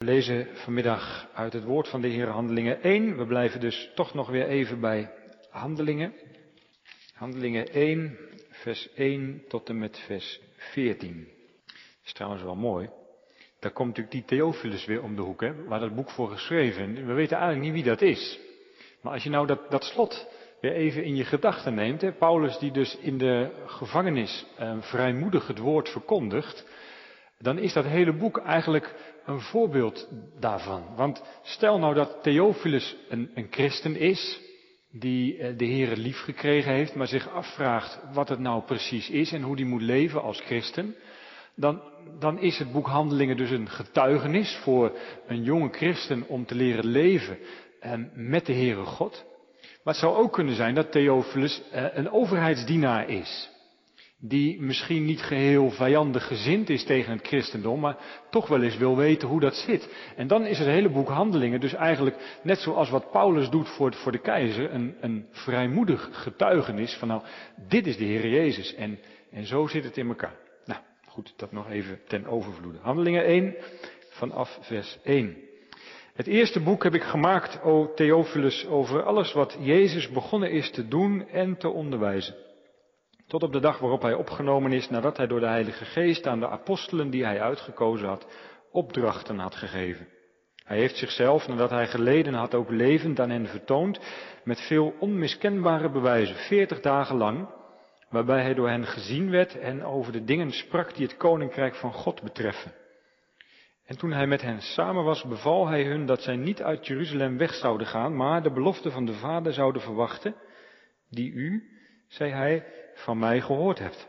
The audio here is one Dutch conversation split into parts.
We lezen vanmiddag uit het woord van de Heer Handelingen 1. We blijven dus toch nog weer even bij Handelingen. Handelingen 1, vers 1 tot en met vers 14. Dat is trouwens wel mooi. Daar komt natuurlijk die Theophilus weer om de hoek, hè, waar dat boek voor geschreven. We weten eigenlijk niet wie dat is. Maar als je nou dat, dat slot weer even in je gedachten neemt, hè, Paulus die dus in de gevangenis eh, vrijmoedig het woord verkondigt, dan is dat hele boek eigenlijk een voorbeeld daarvan. Want stel nou dat Theophilus een, een christen is, die eh, de Heer lief gekregen heeft, maar zich afvraagt wat het nou precies is en hoe die moet leven als christen. Dan, dan is het boek Handelingen dus een getuigenis voor een jonge christen om te leren leven eh, met de Heere God. Maar het zou ook kunnen zijn dat Theophilus eh, een overheidsdienaar is die misschien niet geheel vijandig gezind is tegen het christendom, maar toch wel eens wil weten hoe dat zit. En dan is het hele boek Handelingen dus eigenlijk, net zoals wat Paulus doet voor, voor de keizer, een, een vrijmoedig getuigenis van nou, dit is de Heer Jezus. En, en zo zit het in elkaar. Nou, goed, dat nog even ten overvloede. Handelingen 1, vanaf vers 1. Het eerste boek heb ik gemaakt, o Theophilus, over alles wat Jezus begonnen is te doen en te onderwijzen tot op de dag waarop hij opgenomen is nadat hij door de Heilige Geest aan de apostelen die hij uitgekozen had, opdrachten had gegeven. Hij heeft zichzelf, nadat hij geleden had, ook levend aan hen vertoond, met veel onmiskenbare bewijzen, veertig dagen lang, waarbij hij door hen gezien werd en over de dingen sprak die het koninkrijk van God betreffen. En toen hij met hen samen was, beval hij hun dat zij niet uit Jeruzalem weg zouden gaan, maar de belofte van de Vader zouden verwachten, die u, zei hij, van mij gehoord hebt.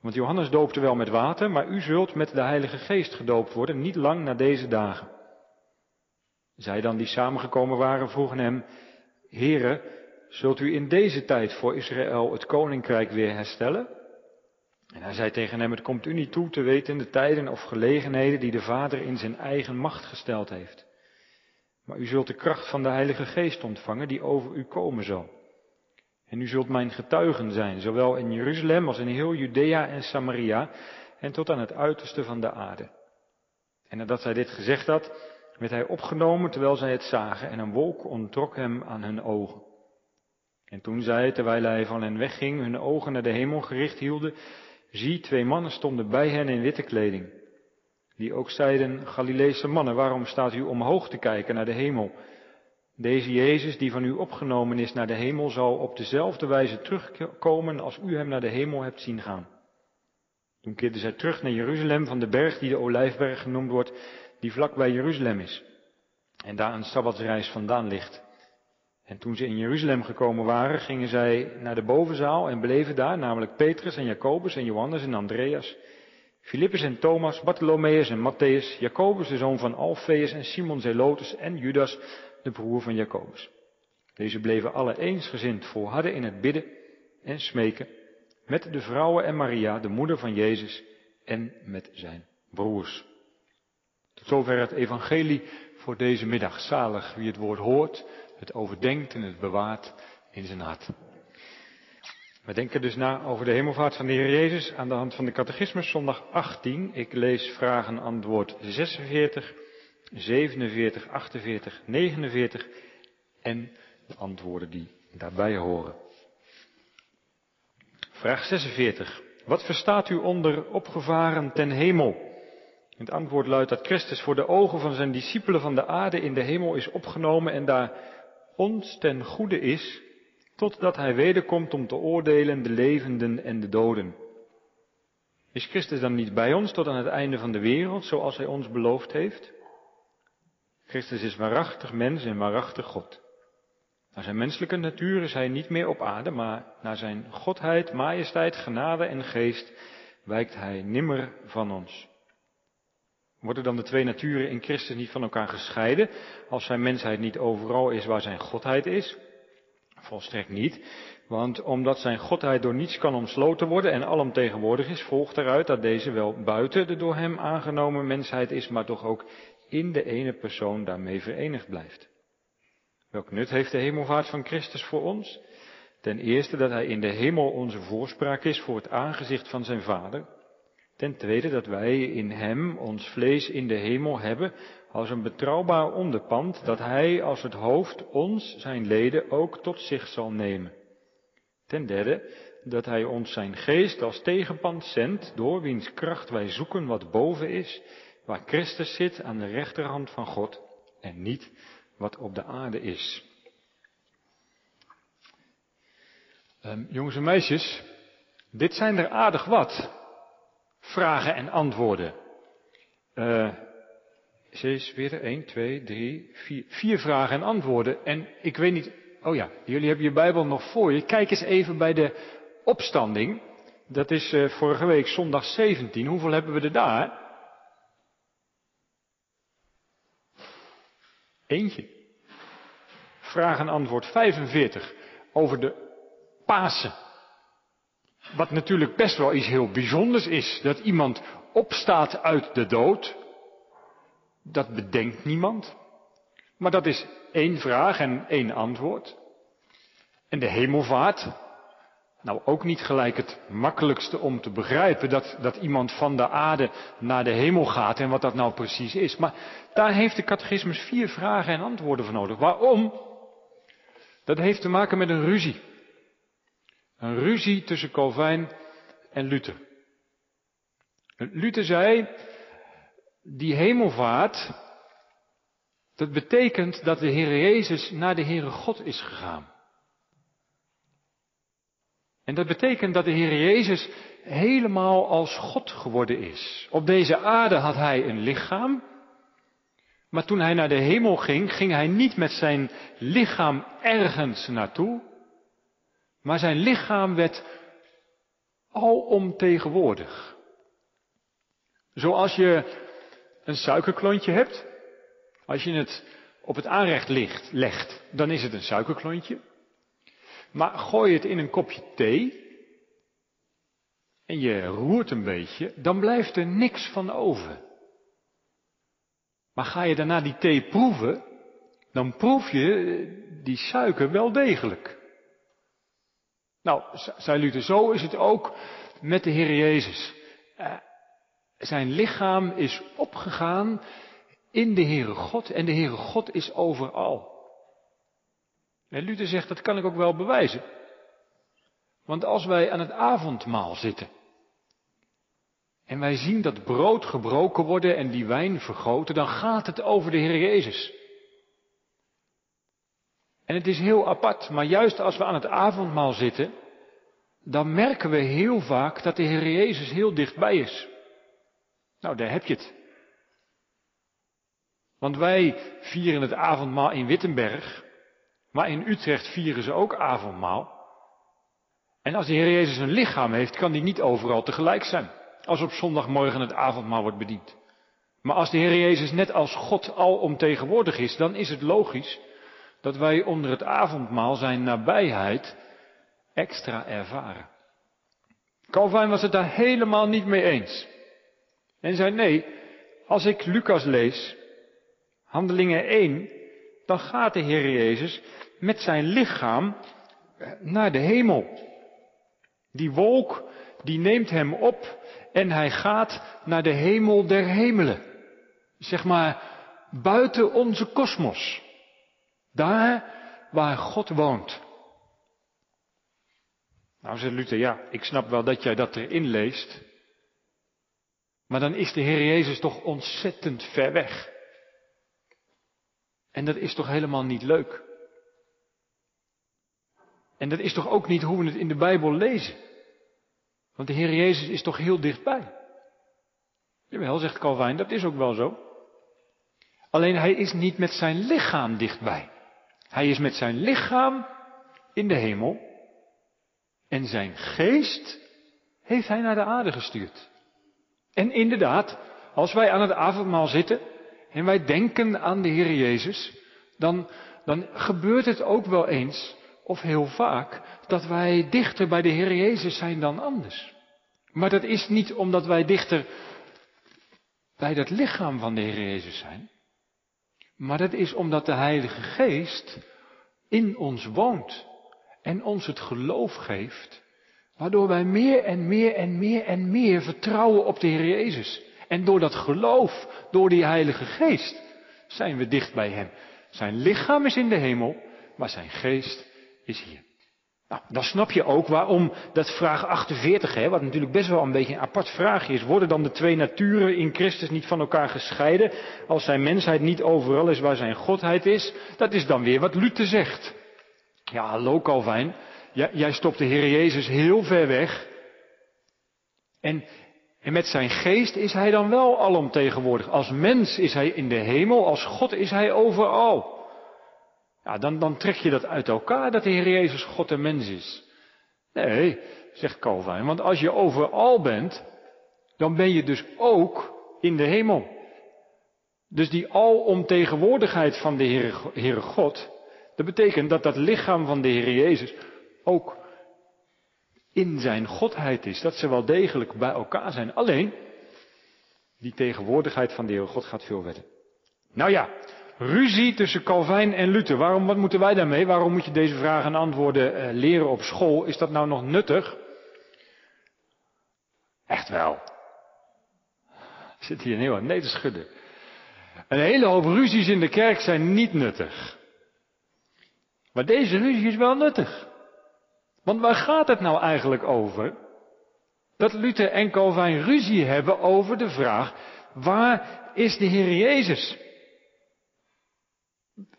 Want Johannes doopte wel met water, maar u zult met de Heilige Geest gedoopt worden, niet lang na deze dagen. Zij dan die samengekomen waren vroegen hem, Heere, zult u in deze tijd voor Israël het koninkrijk weer herstellen? En hij zei tegen hem, het komt u niet toe te weten de tijden of gelegenheden die de Vader in zijn eigen macht gesteld heeft. Maar u zult de kracht van de Heilige Geest ontvangen die over u komen zal. En u zult mijn getuigen zijn, zowel in Jeruzalem als in heel Judea en Samaria en tot aan het uiterste van de aarde. En nadat zij dit gezegd had, werd hij opgenomen terwijl zij het zagen en een wolk ontrok hem aan hun ogen. En toen zij, terwijl hij van hen wegging, hun ogen naar de hemel gericht hielden, zie, twee mannen stonden bij hen in witte kleding. Die ook zeiden, Galileese mannen, waarom staat u omhoog te kijken naar de hemel? Deze Jezus die van u opgenomen is naar de hemel zal op dezelfde wijze terugkomen als u hem naar de hemel hebt zien gaan. Toen keerden zij terug naar Jeruzalem van de berg die de Olijfberg genoemd wordt, die vlak bij Jeruzalem is. En daar een sabbatsreis vandaan ligt. En toen ze in Jeruzalem gekomen waren, gingen zij naar de bovenzaal en bleven daar, namelijk Petrus en Jacobus en Johannes en Andreas, Filippus en Thomas, Bartholomeus en Matthäus, Jacobus de zoon van Alfeus en Simon Zelotus en Judas, de broer van Jacobus. Deze bleven alle eensgezind volharden in het bidden en smeken met de vrouwen en Maria, de moeder van Jezus, en met zijn broers. Tot zover het evangelie voor deze middag. Zalig wie het woord hoort, het overdenkt en het bewaart in zijn hart. We denken dus na over de hemelvaart van de Heer Jezus aan de hand van de catechismus zondag 18. Ik lees vragen antwoord 46 47, 48, 49 en de antwoorden die daarbij horen. Vraag 46. Wat verstaat u onder opgevaren ten hemel? Het antwoord luidt dat Christus voor de ogen van zijn discipelen van de aarde in de hemel is opgenomen en daar ons ten goede is, totdat hij wederkomt om te oordelen de levenden en de doden. Is Christus dan niet bij ons tot aan het einde van de wereld, zoals hij ons beloofd heeft? Christus is waarachtig mens en waarachtig God. Naar zijn menselijke natuur is hij niet meer op aarde, maar naar zijn godheid, majesteit, genade en geest wijkt hij nimmer van ons. Worden dan de twee naturen in Christus niet van elkaar gescheiden, als zijn mensheid niet overal is waar zijn godheid is? Volstrekt niet, want omdat zijn godheid door niets kan omsloten worden en alomtegenwoordig is, volgt eruit dat deze wel buiten de door hem aangenomen mensheid is, maar toch ook in de ene persoon daarmee verenigd blijft. Welk nut heeft de hemelvaart van Christus voor ons? Ten eerste dat hij in de hemel onze voorspraak is voor het aangezicht van zijn Vader. Ten tweede dat wij in Hem ons vlees in de hemel hebben als een betrouwbaar onderpand dat Hij als het hoofd ons, zijn leden, ook tot zich zal nemen. Ten derde dat Hij ons zijn geest als tegenpand zendt, door wiens kracht wij zoeken wat boven is, waar Christus zit aan de rechterhand van God en niet wat op de aarde is. Um, jongens en meisjes, dit zijn er aardig wat. Vragen en antwoorden. Uh, zes, weer 1, 2, 3, 4. Vier vragen en antwoorden. En ik weet niet, oh ja, jullie hebben je Bijbel nog voor je. Kijk eens even bij de opstanding. Dat is uh, vorige week zondag 17. Hoeveel hebben we er daar? Eentje. Vraag en antwoord 45 over de Pasen. Wat natuurlijk best wel iets heel bijzonders is. Dat iemand opstaat uit de dood. Dat bedenkt niemand. Maar dat is één vraag en één antwoord. En de hemelvaart. Nou, ook niet gelijk het makkelijkste om te begrijpen dat, dat iemand van de aarde naar de hemel gaat en wat dat nou precies is. Maar daar heeft de catechismus vier vragen en antwoorden voor nodig. Waarom? Dat heeft te maken met een ruzie. Een ruzie tussen Calvijn en Luther. Luther zei, die hemelvaart, dat betekent dat de Heer Jezus naar de Heere God is gegaan. En dat betekent dat de Heer Jezus helemaal als God geworden is. Op deze aarde had hij een lichaam, maar toen hij naar de hemel ging, ging hij niet met zijn lichaam ergens naartoe, maar zijn lichaam werd alomtegenwoordig. Zoals je een suikerklontje hebt, als je het op het aanrecht ligt, legt, dan is het een suikerklontje. Maar gooi het in een kopje thee en je roert een beetje, dan blijft er niks van over. Maar ga je daarna die thee proeven, dan proef je die suiker wel degelijk. Nou, zei Luther, zo is het ook met de Heer Jezus. Uh, zijn lichaam is opgegaan in de Heere God en de Heere God is overal. En Luther zegt, dat kan ik ook wel bewijzen. Want als wij aan het avondmaal zitten en wij zien dat brood gebroken worden en die wijn vergroten, dan gaat het over de Heer Jezus. En het is heel apart, maar juist als we aan het avondmaal zitten, dan merken we heel vaak dat de Heer Jezus heel dichtbij is. Nou, daar heb je het. Want wij vieren het avondmaal in Wittenberg, maar in Utrecht vieren ze ook avondmaal. En als de Heer Jezus een lichaam heeft, kan die niet overal tegelijk zijn. Als op zondagmorgen het avondmaal wordt bediend. Maar als de Heer Jezus net als God alomtegenwoordig is, dan is het logisch dat wij onder het avondmaal zijn nabijheid extra ervaren. Calvin was het daar helemaal niet mee eens. En zei nee, als ik Lucas lees, handelingen 1, dan gaat de Heer Jezus met zijn lichaam naar de hemel. Die wolk, die neemt hem op en hij gaat naar de hemel der hemelen. Zeg maar, buiten onze kosmos. Daar waar God woont. Nou, zegt Luther, ja, ik snap wel dat jij dat erin leest. Maar dan is de Heer Jezus toch ontzettend ver weg. En dat is toch helemaal niet leuk. En dat is toch ook niet hoe we het in de Bijbel lezen. Want de Heer Jezus is toch heel dichtbij. Jawel, zegt Calvijn, dat is ook wel zo. Alleen hij is niet met zijn lichaam dichtbij. Hij is met zijn lichaam in de hemel. En zijn geest heeft hij naar de aarde gestuurd. En inderdaad, als wij aan het avondmaal zitten en wij denken aan de Heer Jezus, dan, dan gebeurt het ook wel eens, of heel vaak, dat wij dichter bij de Heer Jezus zijn dan anders. Maar dat is niet omdat wij dichter bij dat lichaam van de Heer Jezus zijn, maar dat is omdat de Heilige Geest in ons woont en ons het geloof geeft Waardoor wij meer en meer en meer en meer vertrouwen op de Heer Jezus. En door dat geloof, door die Heilige Geest, zijn we dicht bij Hem. Zijn lichaam is in de hemel, maar zijn geest is hier. Nou, dan snap je ook waarom dat vraag 48, hè, wat natuurlijk best wel een beetje een apart vraagje is. Worden dan de twee naturen in Christus niet van elkaar gescheiden als zijn mensheid niet overal is waar zijn godheid is? Dat is dan weer wat Luther zegt. Ja, hallo Calvijn, jij stopt de Heer Jezus heel ver weg. En, en met zijn geest is hij dan wel alomtegenwoordig. Als mens is hij in de hemel, als God is hij overal. Ja, dan, dan trek je dat uit elkaar dat de Heer Jezus God en mens is. Nee, zegt Calvin, want als je overal bent, dan ben je dus ook in de hemel. Dus die alomtegenwoordigheid van de Heere, God, dat betekent dat dat lichaam van de Heer Jezus ook in zijn Godheid is. Dat ze wel degelijk bij elkaar zijn. Alleen, die tegenwoordigheid van de Heere God gaat veel verder. Nou ja, Ruzie tussen Calvijn en Luther. Waarom, wat moeten wij daarmee? Waarom moet je deze vragen en antwoorden uh, leren op school? Is dat nou nog nuttig? Echt wel. Zit hier heel aan nee te schudden. Een hele hoop ruzies in de kerk zijn niet nuttig. Maar deze ruzie is wel nuttig. Want waar gaat het nou eigenlijk over? Dat Luther en Calvijn ruzie hebben over de vraag, waar is de Heer Jezus?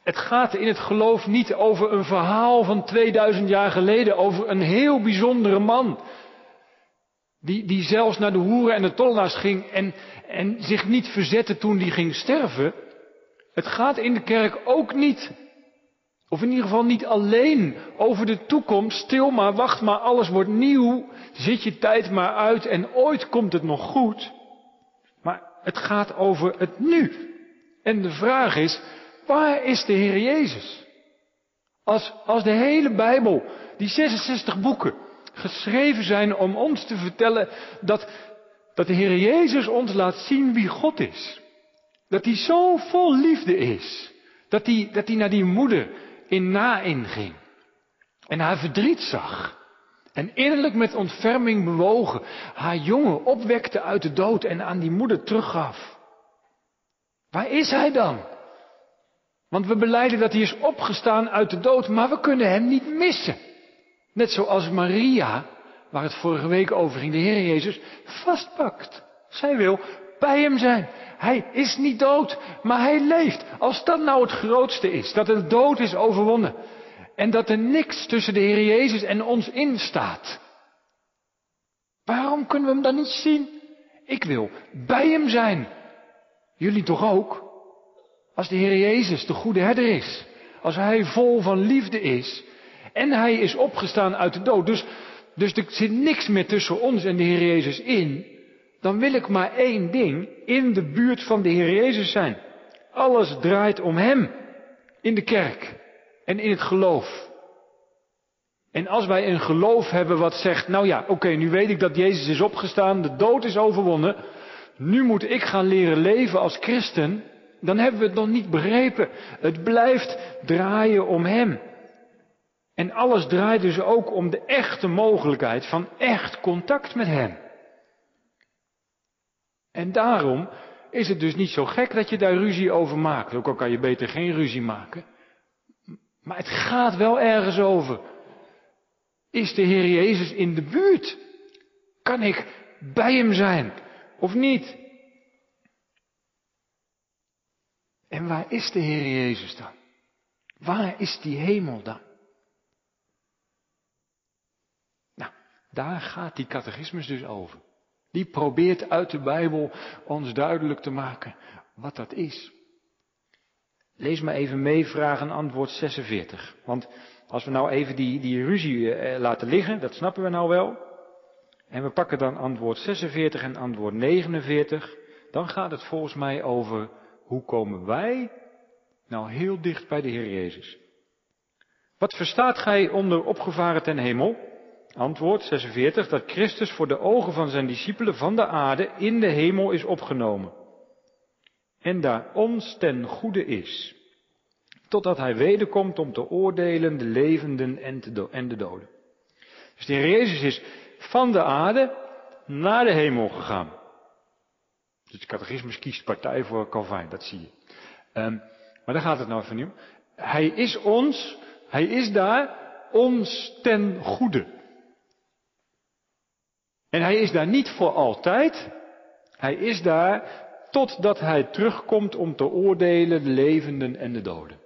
Het gaat in het geloof niet over een verhaal van 2000 jaar geleden, over een heel bijzondere man. Die, die zelfs naar de hoeren en de tollenaars ging en, en zich niet verzette toen die ging sterven. Het gaat in de kerk ook niet, of in ieder geval niet alleen, over de toekomst. Stil maar, wacht maar, alles wordt nieuw. Zit je tijd maar uit en ooit komt het nog goed. Maar het gaat over het nu. En de vraag is, Waar is de Heer Jezus? Als, als de hele Bijbel, die 66 boeken, geschreven zijn om ons te vertellen dat, dat de Heer Jezus ons laat zien wie God is. Dat hij zo vol liefde is. Dat hij, dat hij naar die moeder in na inging. En haar verdriet zag. En innerlijk met ontferming bewogen haar jongen opwekte uit de dood en aan die moeder teruggaf. Waar is hij dan? Want we beleiden dat hij is opgestaan uit de dood, maar we kunnen hem niet missen. Net zoals Maria, waar het vorige week over ging, de Heer Jezus, vastpakt. Zij wil bij hem zijn. Hij is niet dood, maar hij leeft. Als dat nou het grootste is, dat de dood is overwonnen. En dat er niks tussen de Heer Jezus en ons in staat. Waarom kunnen we hem dan niet zien? Ik wil bij hem zijn. Jullie toch ook? Als de Heer Jezus de goede herder is. Als Hij vol van liefde is. En Hij is opgestaan uit de dood. Dus, dus er zit niks meer tussen ons en de Heer Jezus in. Dan wil ik maar één ding. In de buurt van de Heer Jezus zijn. Alles draait om Hem. In de kerk. En in het geloof. En als wij een geloof hebben wat zegt, nou ja, oké, nu weet ik dat Jezus is opgestaan, de dood is overwonnen. Nu moet ik gaan leren leven als christen dan hebben we het nog niet begrepen. Het blijft draaien om Hem. En alles draait dus ook om de echte mogelijkheid van echt contact met Hem. En daarom is het dus niet zo gek dat je daar ruzie over maakt. Ook al kan je beter geen ruzie maken. Maar het gaat wel ergens over. Is de Heer Jezus in de buurt? Kan ik bij Hem zijn of niet? En waar is de Heer Jezus dan? Waar is die hemel dan? Nou, daar gaat die catechismus dus over. Die probeert uit de Bijbel ons duidelijk te maken wat dat is. Lees maar even mee, vraag en antwoord 46. Want als we nou even die, die ruzie eh, laten liggen, dat snappen we nou wel. En we pakken dan antwoord 46 en antwoord 49. Dan gaat het volgens mij over hoe komen wij nou heel dicht bij de Heer Jezus? Wat verstaat gij onder opgevaren ten hemel? Antwoord 46, dat Christus voor de ogen van zijn discipelen van de aarde in de hemel is opgenomen. En daar ons ten goede is. Totdat hij wederkomt om te oordelen de levenden en, de doden. Dus de Heer Jezus is van de aarde naar de hemel gegaan. Dus de catechismus kiest partij voor Calvijn, dat zie je. Um, maar daar gaat het nou om. Hij is ons, hij is daar ons ten goede. En hij is daar niet voor altijd. Hij is daar totdat hij terugkomt om te oordelen de levenden en de doden.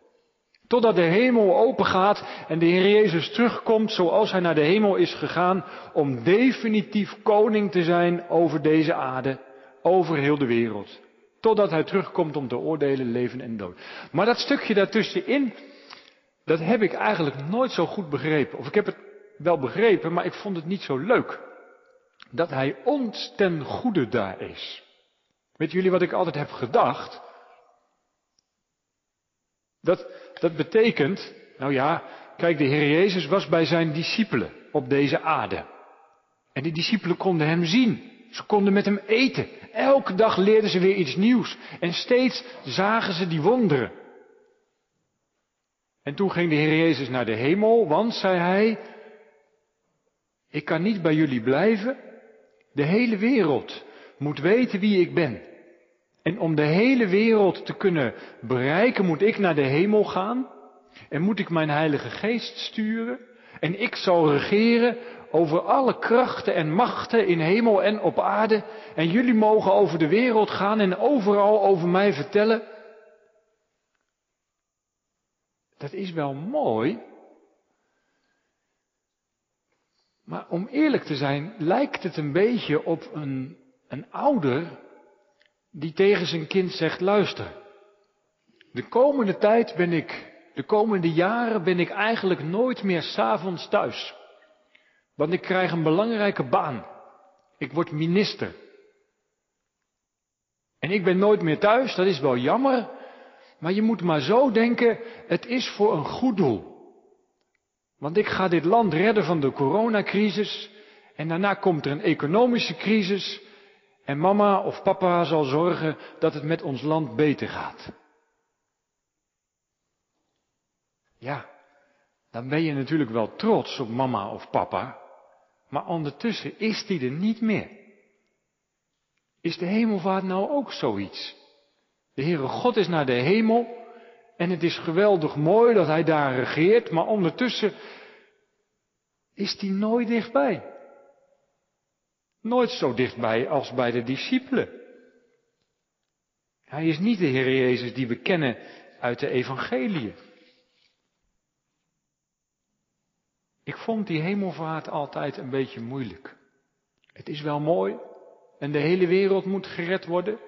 Totdat de hemel open gaat en de Heer Jezus terugkomt zoals hij naar de hemel is gegaan om definitief koning te zijn over deze aarde, over heel de wereld. Totdat hij terugkomt om te oordelen leven en dood. Maar dat stukje daartussenin, dat heb ik eigenlijk nooit zo goed begrepen. Of ik heb het wel begrepen, maar ik vond het niet zo leuk. Dat hij ons ten goede daar is. Weet jullie wat ik altijd heb gedacht? Dat, dat betekent, nou ja, kijk, de Heer Jezus was bij zijn discipelen op deze aarde. En die discipelen konden hem zien. Ze konden met hem eten. Elke dag leerden ze weer iets nieuws. En steeds zagen ze die wonderen. En toen ging de Heer Jezus naar de hemel, want, zei hij, ik kan niet bij jullie blijven. De hele wereld moet weten wie ik ben. En om de hele wereld te kunnen bereiken, moet ik naar de hemel gaan. En moet ik mijn Heilige Geest sturen. En ik zal regeren over alle krachten en machten in hemel en op aarde. En jullie mogen over de wereld gaan en overal over mij vertellen. Dat is wel mooi. Maar om eerlijk te zijn, lijkt het een beetje op een, een ouder die tegen zijn kind zegt, luister, de komende tijd ben ik, de komende jaren ben ik eigenlijk nooit meer s'avonds thuis. Want ik krijg een belangrijke baan. Ik word minister. En ik ben nooit meer thuis, dat is wel jammer. Maar je moet maar zo denken, het is voor een goed doel. Want ik ga dit land redden van de coronacrisis. En daarna komt er een economische crisis. En mama of papa zal zorgen dat het met ons land beter gaat. Ja, dan ben je natuurlijk wel trots op mama of papa. Maar ondertussen is die er niet meer. Is de hemelvaart nou ook zoiets? De Heere God is naar de hemel en het is geweldig mooi dat Hij daar regeert, maar ondertussen is die nooit dichtbij. Nooit zo dichtbij als bij de discipelen. Hij is niet de Heer Jezus die we kennen uit de evangelie. Ik vond die hemelvaart altijd een beetje moeilijk. Het is wel mooi en de hele wereld moet gered worden.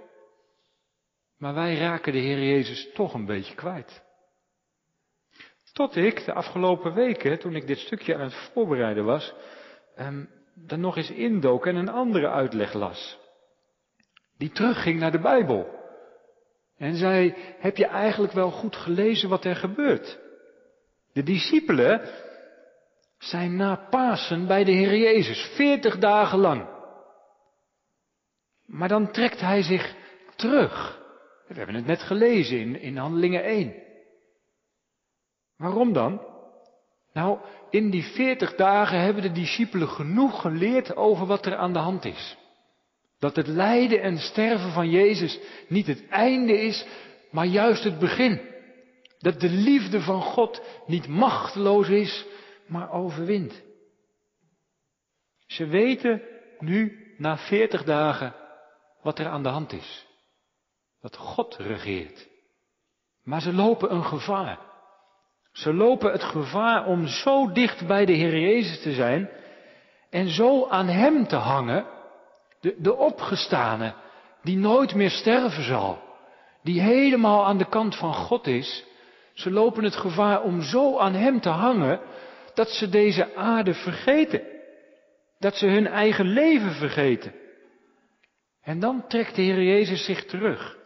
Maar wij raken de Heer Jezus toch een beetje kwijt. Tot ik de afgelopen weken, toen ik dit stukje aan het voorbereiden was, ehm, er nog eens indook en een andere uitleg las. Die terugging naar de Bijbel. En zei, heb je eigenlijk wel goed gelezen wat er gebeurt? De discipelen zijn na Pasen bij de Heer Jezus, veertig dagen lang. Maar dan trekt hij zich terug. We hebben het net gelezen in, in Handelingen 1. Waarom dan? Nou, in die veertig dagen hebben de discipelen genoeg geleerd over wat er aan de hand is. Dat het lijden en sterven van Jezus niet het einde is, maar juist het begin. Dat de liefde van God niet machteloos is, maar overwint. Ze weten nu, na veertig dagen, wat er aan de hand is. Dat God regeert. Maar ze lopen een gevaar. Ze lopen het gevaar om zo dicht bij de Heer Jezus te zijn en zo aan Hem te hangen, de, de opgestane, die nooit meer sterven zal, die helemaal aan de kant van God is. Ze lopen het gevaar om zo aan Hem te hangen dat ze deze aarde vergeten. Dat ze hun eigen leven vergeten. En dan trekt de Heer Jezus zich terug.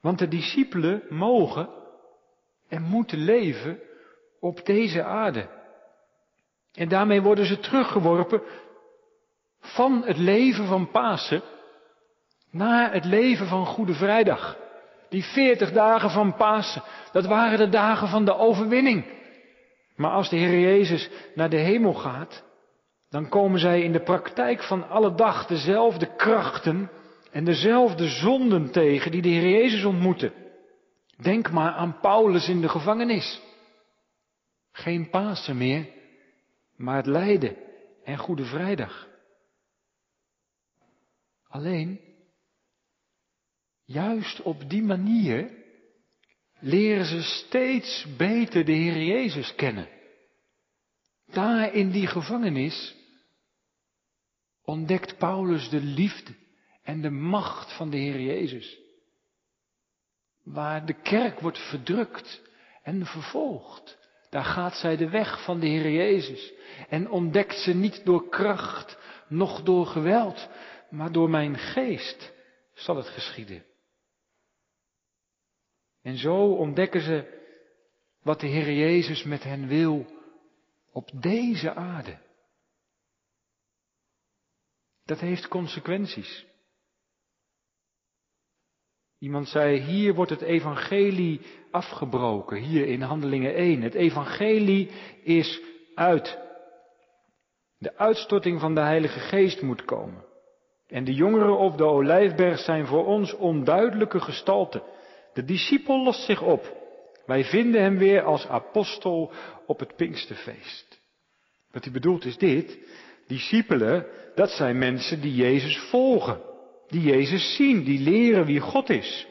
Want de discipelen mogen en moeten leven op deze aarde. En daarmee worden ze teruggeworpen van het leven van Pasen naar het leven van Goede Vrijdag. Die veertig dagen van Pasen, dat waren de dagen van de overwinning. Maar als de Heer Jezus naar de hemel gaat, dan komen zij in de praktijk van alle dag dezelfde krachten en dezelfde zonden tegen die de Heer Jezus ontmoeten. Denk maar aan Paulus in de gevangenis. Geen Pasen meer, maar het lijden en Goede Vrijdag. Alleen, juist op die manier leren ze steeds beter de Heer Jezus kennen. Daar in die gevangenis ontdekt Paulus de liefde en de macht van de Heer Jezus. Waar de kerk wordt verdrukt en vervolgd, daar gaat zij de weg van de Heer Jezus en ontdekt ze niet door kracht, noch door geweld, maar door mijn geest zal het geschieden. En zo ontdekken ze wat de Heer Jezus met hen wil op deze aarde. Dat heeft consequenties. Iemand zei, hier wordt het evangelie afgebroken, hier in Handelingen 1. Het evangelie is uit. De uitstorting van de Heilige Geest moet komen. En de jongeren op de Olijfberg zijn voor ons onduidelijke gestalten. De discipel lost zich op. Wij vinden hem weer als apostel op het Pinksterfeest. Wat hij bedoelt is dit. Discipelen, dat zijn mensen die Jezus volgen. Die Jezus zien, die leren wie God is.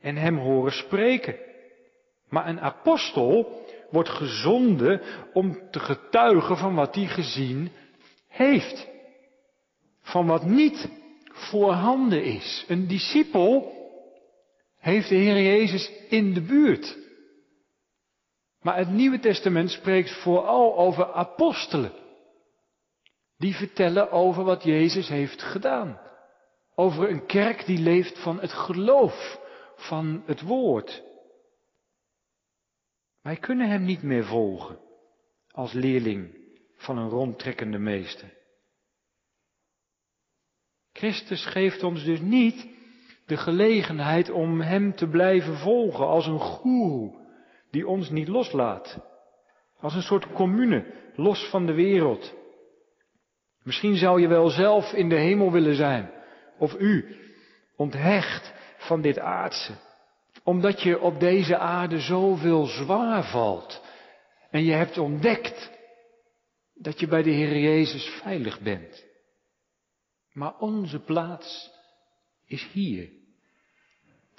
En hem horen spreken. Maar een apostel wordt gezonden om te getuigen van wat hij gezien heeft. Van wat niet voorhanden is. Een discipel heeft de Heer Jezus in de buurt. Maar het Nieuwe Testament spreekt vooral over apostelen. Die vertellen over wat Jezus heeft gedaan. Over een kerk die leeft van het geloof, van het woord. Wij kunnen hem niet meer volgen als leerling van een rondtrekkende meester. Christus geeft ons dus niet de gelegenheid om Hem te blijven volgen als een goeroe die ons niet loslaat. Als een soort commune, los van de wereld. Misschien zou je wel zelf in de hemel willen zijn, of u, onthecht van dit aardse, omdat je op deze aarde zoveel zwaar valt en je hebt ontdekt dat je bij de Heer Jezus veilig bent. Maar onze plaats is hier.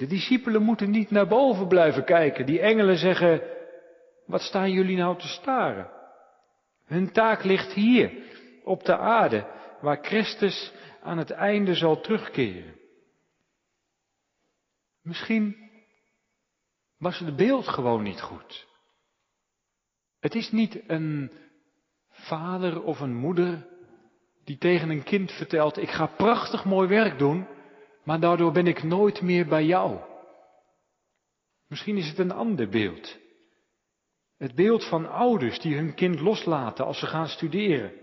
De discipelen moeten niet naar boven blijven kijken. Die engelen zeggen, wat staan jullie nou te staren? Hun taak ligt hier, op de aarde, waar Christus aan het einde zal terugkeren. Misschien was het beeld gewoon niet goed. Het is niet een vader of een moeder die tegen een kind vertelt, ik ga prachtig mooi werk doen, maar daardoor ben ik nooit meer bij jou. Misschien is het een ander beeld. Het beeld van ouders die hun kind loslaten als ze gaan studeren.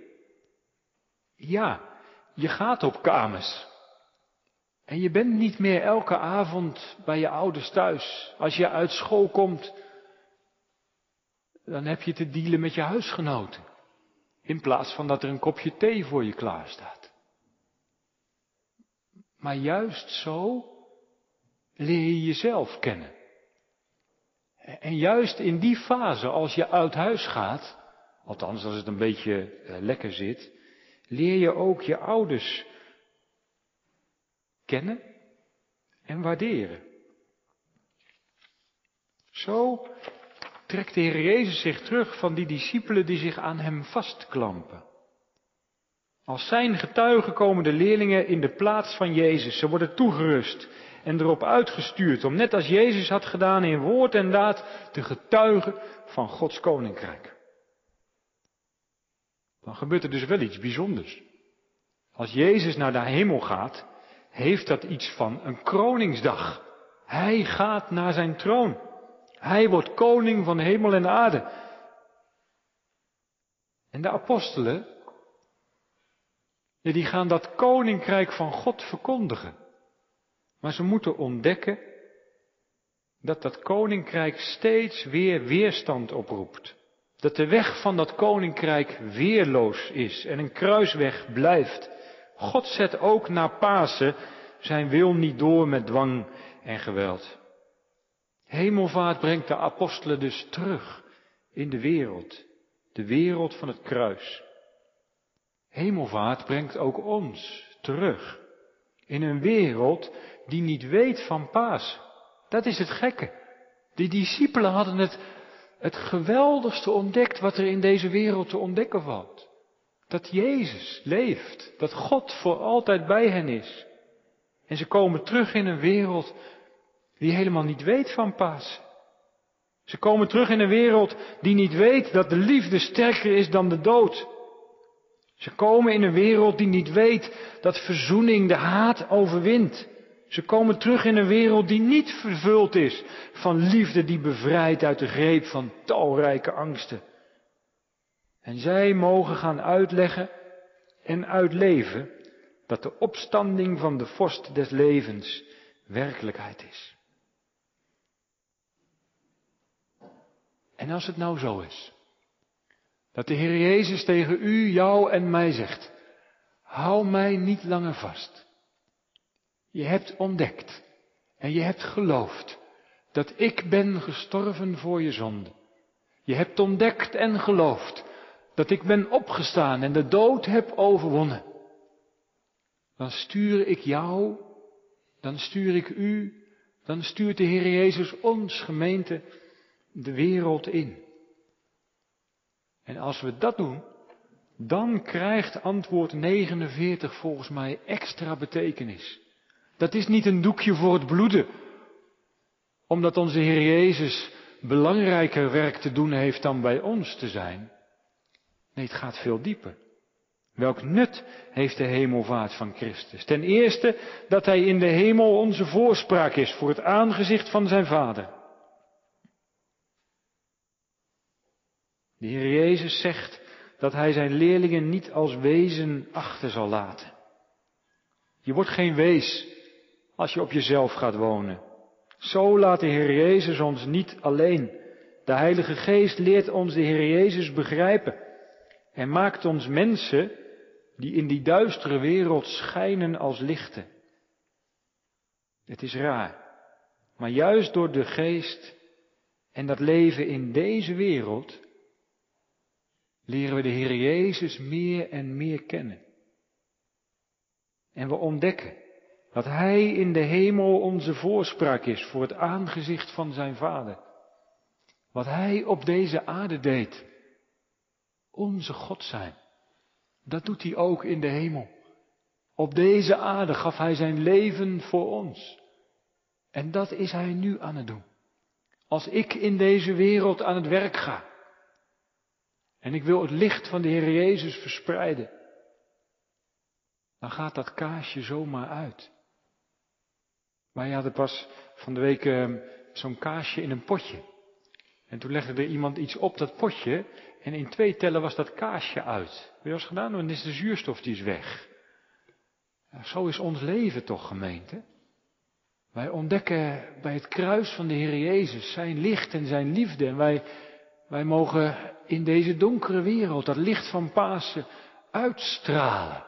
Ja, je gaat op kamers. En je bent niet meer elke avond bij je ouders thuis. Als je uit school komt, dan heb je te dealen met je huisgenoten. In plaats van dat er een kopje thee voor je klaar staat. Maar juist zo leer je jezelf kennen. En juist in die fase, als je uit huis gaat, althans als het een beetje eh, lekker zit, leer je ook je ouders kennen en waarderen. Zo trekt de Heer Jezus zich terug van die discipelen die zich aan hem vastklampen. Als zijn getuigen komen de leerlingen in de plaats van Jezus. Ze worden toegerust en erop uitgestuurd om net als Jezus had gedaan in woord en daad te getuigen van Gods koninkrijk. Dan gebeurt er dus wel iets bijzonders. Als Jezus naar de hemel gaat, heeft dat iets van een kroningsdag. Hij gaat naar zijn troon. Hij wordt koning van hemel en aarde. En de apostelen, die gaan dat koninkrijk van God verkondigen. Maar ze moeten ontdekken dat dat koninkrijk steeds weer weerstand oproept. Dat de weg van dat koninkrijk weerloos is en een kruisweg blijft. God zet ook na Pasen zijn wil niet door met dwang en geweld. Hemelvaart brengt de apostelen dus terug in de wereld, de wereld van het kruis. Hemelvaart brengt ook ons terug in een wereld die niet weet van Paas. Dat is het gekke. Die discipelen hadden het, het geweldigste ontdekt wat er in deze wereld te ontdekken valt. Dat Jezus leeft, dat God voor altijd bij hen is. En ze komen terug in een wereld die helemaal niet weet van Paas. Ze komen terug in een wereld die niet weet dat de liefde sterker is dan de dood. Ze komen in een wereld die niet weet dat verzoening de haat overwint. Ze komen terug in een wereld die niet vervuld is van liefde die bevrijdt uit de greep van talrijke angsten. En zij mogen gaan uitleggen en uitleven dat de opstanding van de vorst des levens werkelijkheid is. En als het nou zo is, dat de Heer Jezus tegen u, jou en mij zegt, hou mij niet langer vast. Je hebt ontdekt en je hebt geloofd dat ik ben gestorven voor je zonde. Je hebt ontdekt en geloofd dat ik ben opgestaan en de dood heb overwonnen. Dan stuur ik jou, dan stuur ik u, dan stuurt de Heer Jezus ons gemeente de wereld in. En als we dat doen, dan krijgt antwoord 49 volgens mij extra betekenis. Dat is niet een doekje voor het bloeden, omdat onze Heer Jezus belangrijker werk te doen heeft dan bij ons te zijn. Nee, het gaat veel dieper. Welk nut heeft de hemelvaart van Christus? Ten eerste dat Hij in de hemel onze voorspraak is voor het aangezicht van zijn Vader. De Heer Jezus zegt dat Hij zijn leerlingen niet als wezen achter zal laten. Je wordt geen wees als je op jezelf gaat wonen. Zo laat de Heer Jezus ons niet alleen. De Heilige Geest leert ons de Heer Jezus begrijpen en maakt ons mensen die in die duistere wereld schijnen als lichten. Het is raar, maar juist door de Geest en dat leven in deze wereld leren we de Heer Jezus meer en meer kennen. En we ontdekken dat Hij in de hemel onze voorspraak is voor het aangezicht van zijn Vader. Wat Hij op deze aarde deed, onze God zijn, dat doet Hij ook in de hemel. Op deze aarde gaf Hij zijn leven voor ons. En dat is Hij nu aan het doen. Als ik in deze wereld aan het werk ga, en ik wil het licht van de Heer Jezus verspreiden. Dan gaat dat kaasje zomaar uit. Wij hadden pas van de week ehm, zo'n kaasje in een potje. En toen legde er iemand iets op dat potje. En in twee tellen was dat kaasje uit. Heb je gedaan? Dan is de zuurstof die is weg. zo is ons leven toch, gemeente. Wij ontdekken bij het kruis van de Heer Jezus zijn licht en zijn liefde. En wij, wij mogen in deze donkere wereld dat licht van Pasen uitstralen.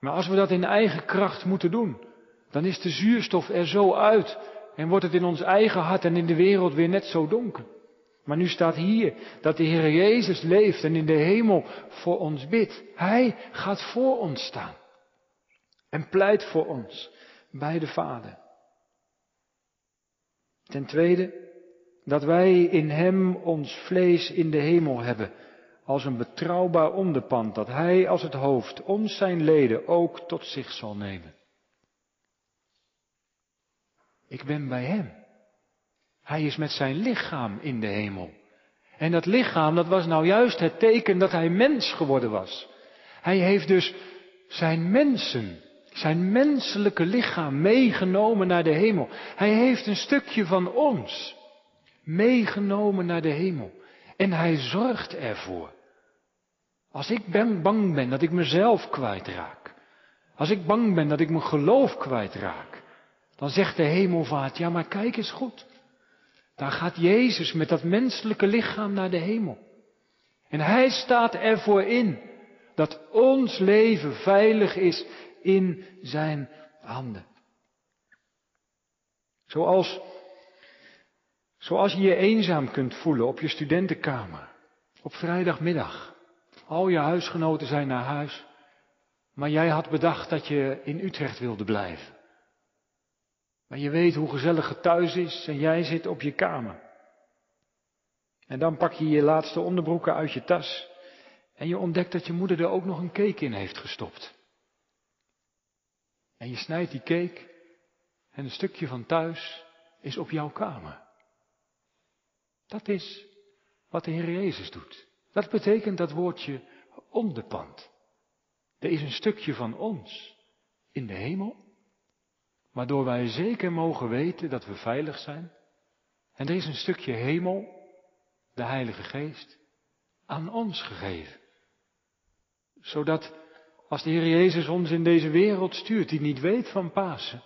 Maar als we dat in eigen kracht moeten doen, dan is de zuurstof er zo uit en wordt het in ons eigen hart en in de wereld weer net zo donker. Maar nu staat hier dat de Heer Jezus leeft en in de hemel voor ons bidt. Hij gaat voor ons staan en pleit voor ons bij de Vader. Ten tweede, dat wij in Hem ons vlees in de hemel hebben, als een betrouwbaar onderpand, dat Hij als het hoofd ons zijn leden ook tot zich zal nemen. Ik ben bij Hem. Hij is met zijn lichaam in de hemel. En dat lichaam, dat was nou juist het teken dat Hij mens geworden was. Hij heeft dus zijn mensen, zijn menselijke lichaam meegenomen naar de hemel. Hij heeft een stukje van ons meegenomen naar de hemel. En hij zorgt ervoor. Als ik ben, bang ben dat ik mezelf kwijtraak, als ik bang ben dat ik mijn geloof kwijtraak, dan zegt de hemelvaart, ja maar kijk eens goed. Daar gaat Jezus met dat menselijke lichaam naar de hemel. En Hij staat ervoor in dat ons leven veilig is in Zijn handen. Zoals, zoals je je eenzaam kunt voelen op je studentenkamer, op vrijdagmiddag. Al je huisgenoten zijn naar huis, maar jij had bedacht dat je in Utrecht wilde blijven. Maar je weet hoe gezellig het thuis is en jij zit op je kamer. En dan pak je je laatste onderbroeken uit je tas en je ontdekt dat je moeder er ook nog een cake in heeft gestopt. En je snijdt die cake en een stukje van thuis is op jouw kamer. Dat is wat de Heer Jezus doet. Dat betekent dat woordje onderpand. Er is een stukje van ons in de hemel, waardoor wij zeker mogen weten dat we veilig zijn. En er is een stukje hemel, de Heilige Geest, aan ons gegeven. Zodat als de Heer Jezus ons in deze wereld stuurt, die niet weet van Pasen,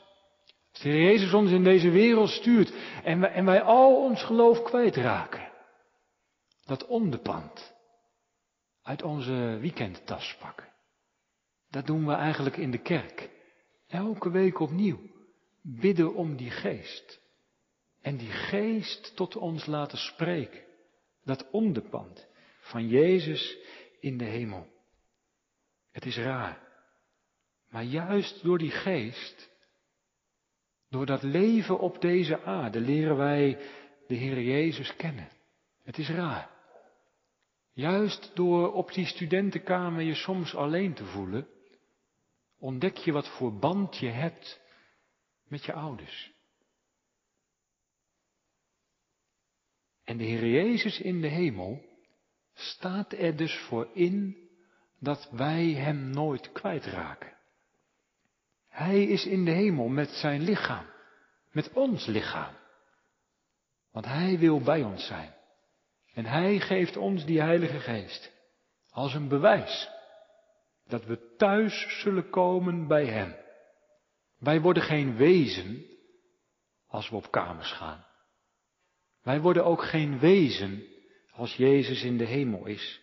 als Jezus ons in deze wereld stuurt en wij, en wij al ons geloof kwijtraken, dat onderpand uit onze weekendtas pakken. Dat doen we eigenlijk in de kerk. Elke week opnieuw. Bidden om die geest. En die geest tot ons laten spreken. Dat onderpand van Jezus in de hemel. Het is raar. Maar juist door die geest, door dat leven op deze aarde, leren wij de Heer Jezus kennen. Het is raar. Juist door op die studentenkamer je soms alleen te voelen, ontdek je wat voor band je hebt met je ouders. En de Heer Jezus in de hemel staat er dus voor in dat wij Hem nooit kwijtraken. Hij is in de hemel met zijn lichaam, met ons lichaam. Want Hij wil bij ons zijn. En Hij geeft ons die Heilige Geest als een bewijs dat we thuis zullen komen bij Hem. Wij worden geen wezen als we op kamers gaan. Wij worden ook geen wezen als Jezus in de hemel is.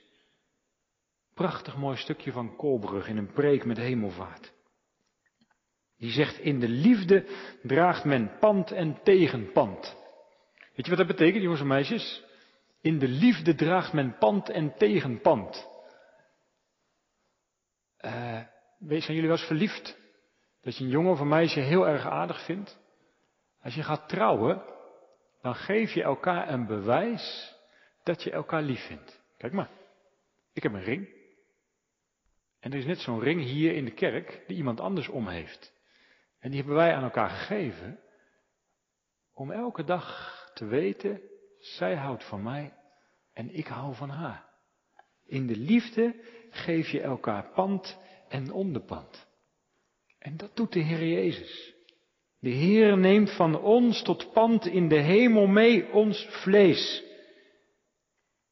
Prachtig mooi stukje van Kolbrug in een preek met hemelvaart. Die zegt, in de liefde draagt men pand en tegenpand. Weet je wat dat betekent, jongens en meisjes? In de liefde draagt men pand en tegenpand. Uh, zijn jullie wel eens verliefd? Dat je een jongen of een meisje heel erg aardig vindt? Als je gaat trouwen, dan geef je elkaar een bewijs dat je elkaar lief vindt. Kijk maar, ik heb een ring. En er is net zo'n ring hier in de kerk die iemand anders om heeft. En die hebben wij aan elkaar gegeven om elke dag te weten, zij houdt van mij en ik hou van haar. In de liefde geef je elkaar pand en onderpand. En dat doet de Heer Jezus. De Heer neemt van ons tot pand in de hemel mee ons vlees.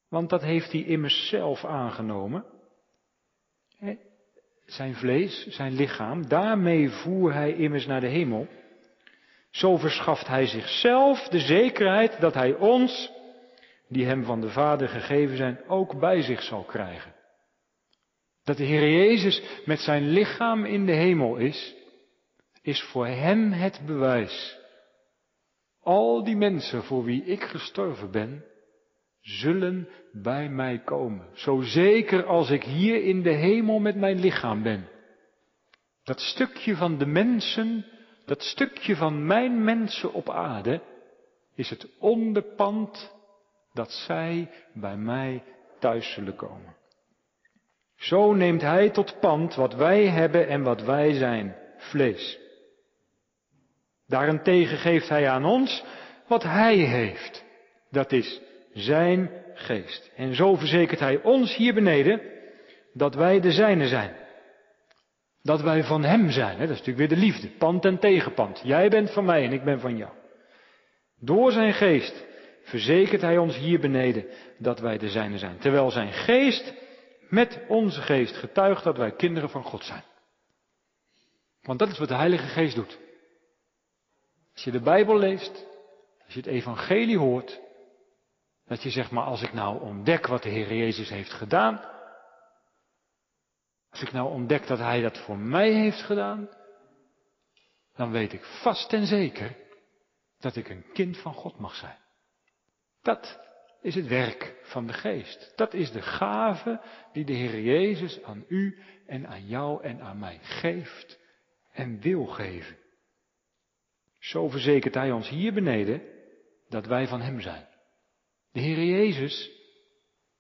Want dat heeft hij immers zelf aangenomen. Zijn vlees, zijn lichaam, daarmee voer hij immers naar de hemel. Zo verschaft hij zichzelf de zekerheid dat hij ons, die hem van de Vader gegeven zijn, ook bij zich zal krijgen. Dat de Heer Jezus met zijn lichaam in de hemel is, is voor hem het bewijs. Al die mensen voor wie ik gestorven ben, zullen bij mij komen. Zo zeker als ik hier in de hemel met mijn lichaam ben. Dat stukje van de mensen, dat stukje van mijn mensen op aarde, is het onderpand dat zij bij mij thuis zullen komen. Zo neemt Hij tot pand wat wij hebben en wat wij zijn, vlees. Daarentegen geeft Hij aan ons wat Hij heeft. Dat is Zijn geest. En zo verzekert Hij ons hier beneden dat wij de Zijne zijn. Dat wij van Hem zijn. Hè? Dat is natuurlijk weer de liefde. Pand en tegenpand. Jij bent van mij en ik ben van jou. Door Zijn geest verzekert Hij ons hier beneden dat wij de Zijne zijn. Terwijl Zijn geest met onze geest getuigt dat wij kinderen van God zijn. Want dat is wat de Heilige Geest doet. Als je de Bijbel leest, als je het Evangelie hoort, Dat je zegt, maar als ik nou ontdek wat de Heer Jezus heeft gedaan, als ik nou ontdek dat Hij dat voor mij heeft gedaan, dan weet ik vast en zeker dat ik een kind van God mag zijn. Dat is het werk van de geest. Dat is de gave die de Heer Jezus aan u en aan jou en aan mij geeft en wil geven. Zo verzekert Hij ons hier beneden dat wij van Hem zijn. De Heer Jezus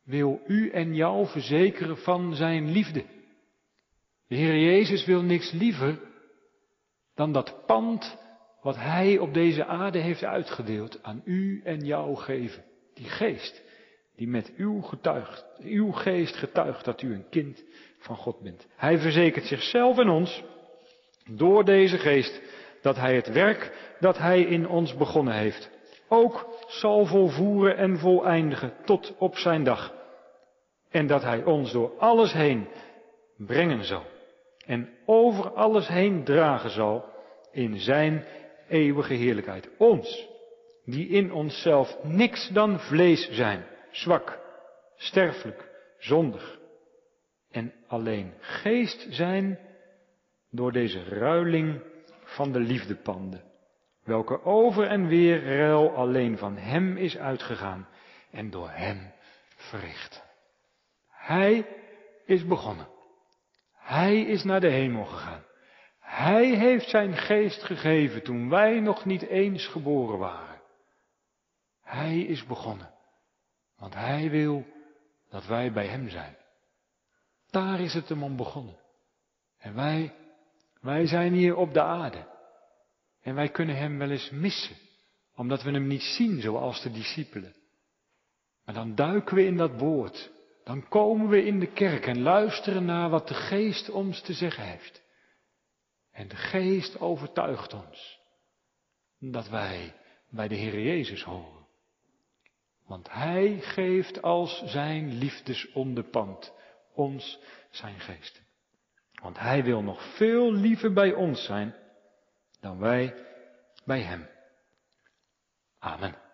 wil u en jou verzekeren van Zijn liefde. De Heer Jezus wil niks liever dan dat pand wat Hij op deze aarde heeft uitgedeeld aan u en jou geven. Die geest die met uw, getuigt, uw geest getuigt dat u een kind van God bent. Hij verzekert zichzelf en ons door deze geest dat Hij het werk dat Hij in ons begonnen heeft ook zal volvoeren en voleindigen tot op zijn dag. En dat Hij ons door alles heen brengen zal en over alles heen dragen zal in Zijn eeuwige heerlijkheid. Ons, die in onszelf niks dan vlees zijn, zwak, sterfelijk, zondig en alleen geest zijn door deze ruiling van de liefdepanden, welke over en weer ruil alleen van Hem is uitgegaan en door Hem verricht. Hij is begonnen. Hij is naar de hemel gegaan. Hij heeft zijn geest gegeven toen wij nog niet eens geboren waren. Hij is begonnen, want Hij wil dat wij bij Hem zijn. Daar is het hem om begonnen. En wij, wij zijn hier op de aarde. En wij kunnen Hem wel eens missen, omdat we Hem niet zien zoals de discipelen. Maar dan duiken we in dat woord. Dan komen we in de kerk en luisteren naar wat de geest ons te zeggen heeft. En de geest overtuigt ons dat wij bij de Heer Jezus horen. Want Hij geeft als zijn liefdesonderpand ons zijn geest. Want Hij wil nog veel liever bij ons zijn dan wij bij Hem. Amen.